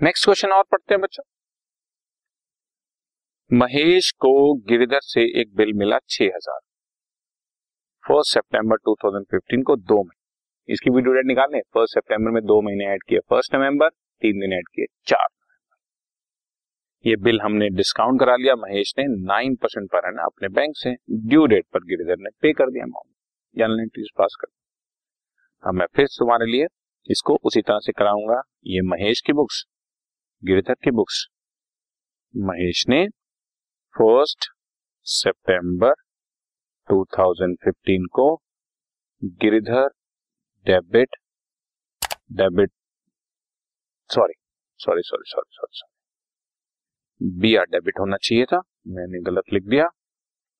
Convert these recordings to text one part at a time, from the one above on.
Next question और पढ़ते हैं बच्चों। महेश को गिरिधर से एक बिल मिला छह हज़ार। फ़र्स्ट सितंबर 2015 को दो महीने। इसकी वीडियो डेट निकालने फ़र्स्ट सितंबर में दो महीने ऐड किए। फ़र्स्ट नवंबर तीन दिन ऐड किए। चार नवंबर ये बिल हमने डिस्काउंट करा लिया। महेश ने नाइन परसेंट पर है अपने बैंक से। ड्यू डेट पर गिरिधर ने पे कर दिया अमाउंट पास कर। अब फिर तुम्हारे लिए इसको उसी तरह से कराऊँगा। ये महेश की बुक्स गिरधर की बुक्स। महेश ने फ़र्स्ट सितंबर 2015 को Girdhar debit debit, sorry sorry sorry sorry sorry sorry. B R debit होना चाहिए था, मैंने गलत लिख दिया।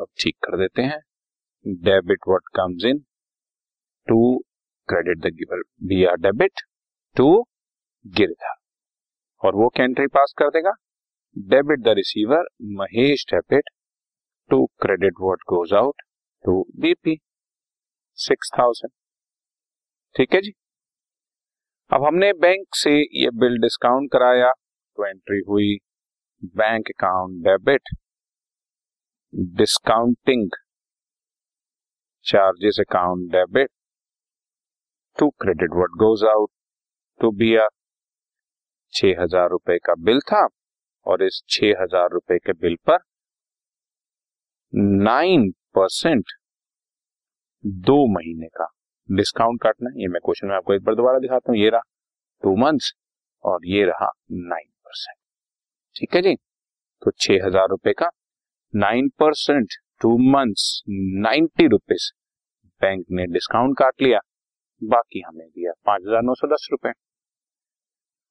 अब ठीक कर देते हैं। Debit what comes in? To credit the giver B R debit to Girdhar. और वो क्या एंट्री पास कर देगा? Debit the receiver Mahesh debit to credit what goes out to BP six thousand ठीक है जी? अब हमने बैंक से ये बिल डिस्काउंट कराया तो एंट्री हुई bank account debit discounting charges account debit to credit what goes out to B R छह हज़ार रुपए का बिल था और इस छह हज़ार रुपए के बिल पर नाइन परसेंट दो महीने का डिस्काउंट काटना है। ये मैं क्वेश्चन में आपको एक बार दोबारा दिखाता हूँ। ये रहा टू मंथ्स और ये रहा नाइन परसेंट। ठीक है जी? तो छह हज़ार रुपए का nine percent two months ninety rupees bank ने डिस्काउंट काट लिया। बाकी हमें दिया पाँच हज़ार नौ सौ दस रुपए।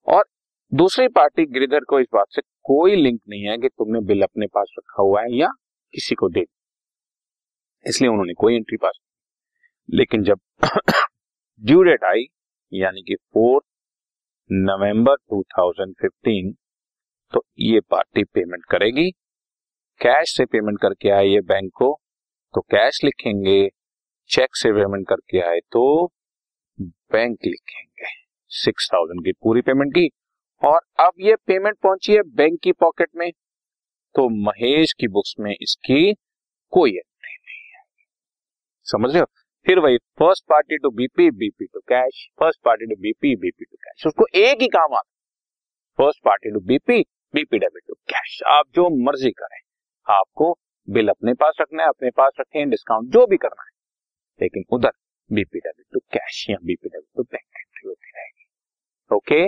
और दूसरी पार्टी गिरिधर को इस बात से कोई लिंक नहीं है कि तुमने बिल अपने पास रखा हुआ है या किसी को दे इसलिए उन्होंने कोई एंट्री पास लेकिन जब ड्यू डेट आई, यानी कि फोर्थ नवंबर 2015 तो ये पार्टी पेमेंट करेगी। कैश से पेमेंट करके आए ये बैंक को तो कैश लिखेंगे चेक से पेमेंट करके आए तो बैंक लिखेंगे। सिक्स थाउज़ेंड की पूरी पेमेंट की। और अब ये पेमेंट पहुँची है बैंक की पॉकेट में। तो महेश की बुक्स में इसकी कोई एंट्री नहीं है। समझ रहे हो? फिर वही first party to BP BP to cash first party to BP BP to cash उसको एक ही काम आता first party to BP BP debit to cash आप जो मर्ज़ी करें। आपको बिल अपने पास रखना है, अपने पास रखें डिस्काउंट जो भी करना है। लेकिन उधर बीपी डेबिट टू कैश या BP debit to bank entry होती रहेगी। Okay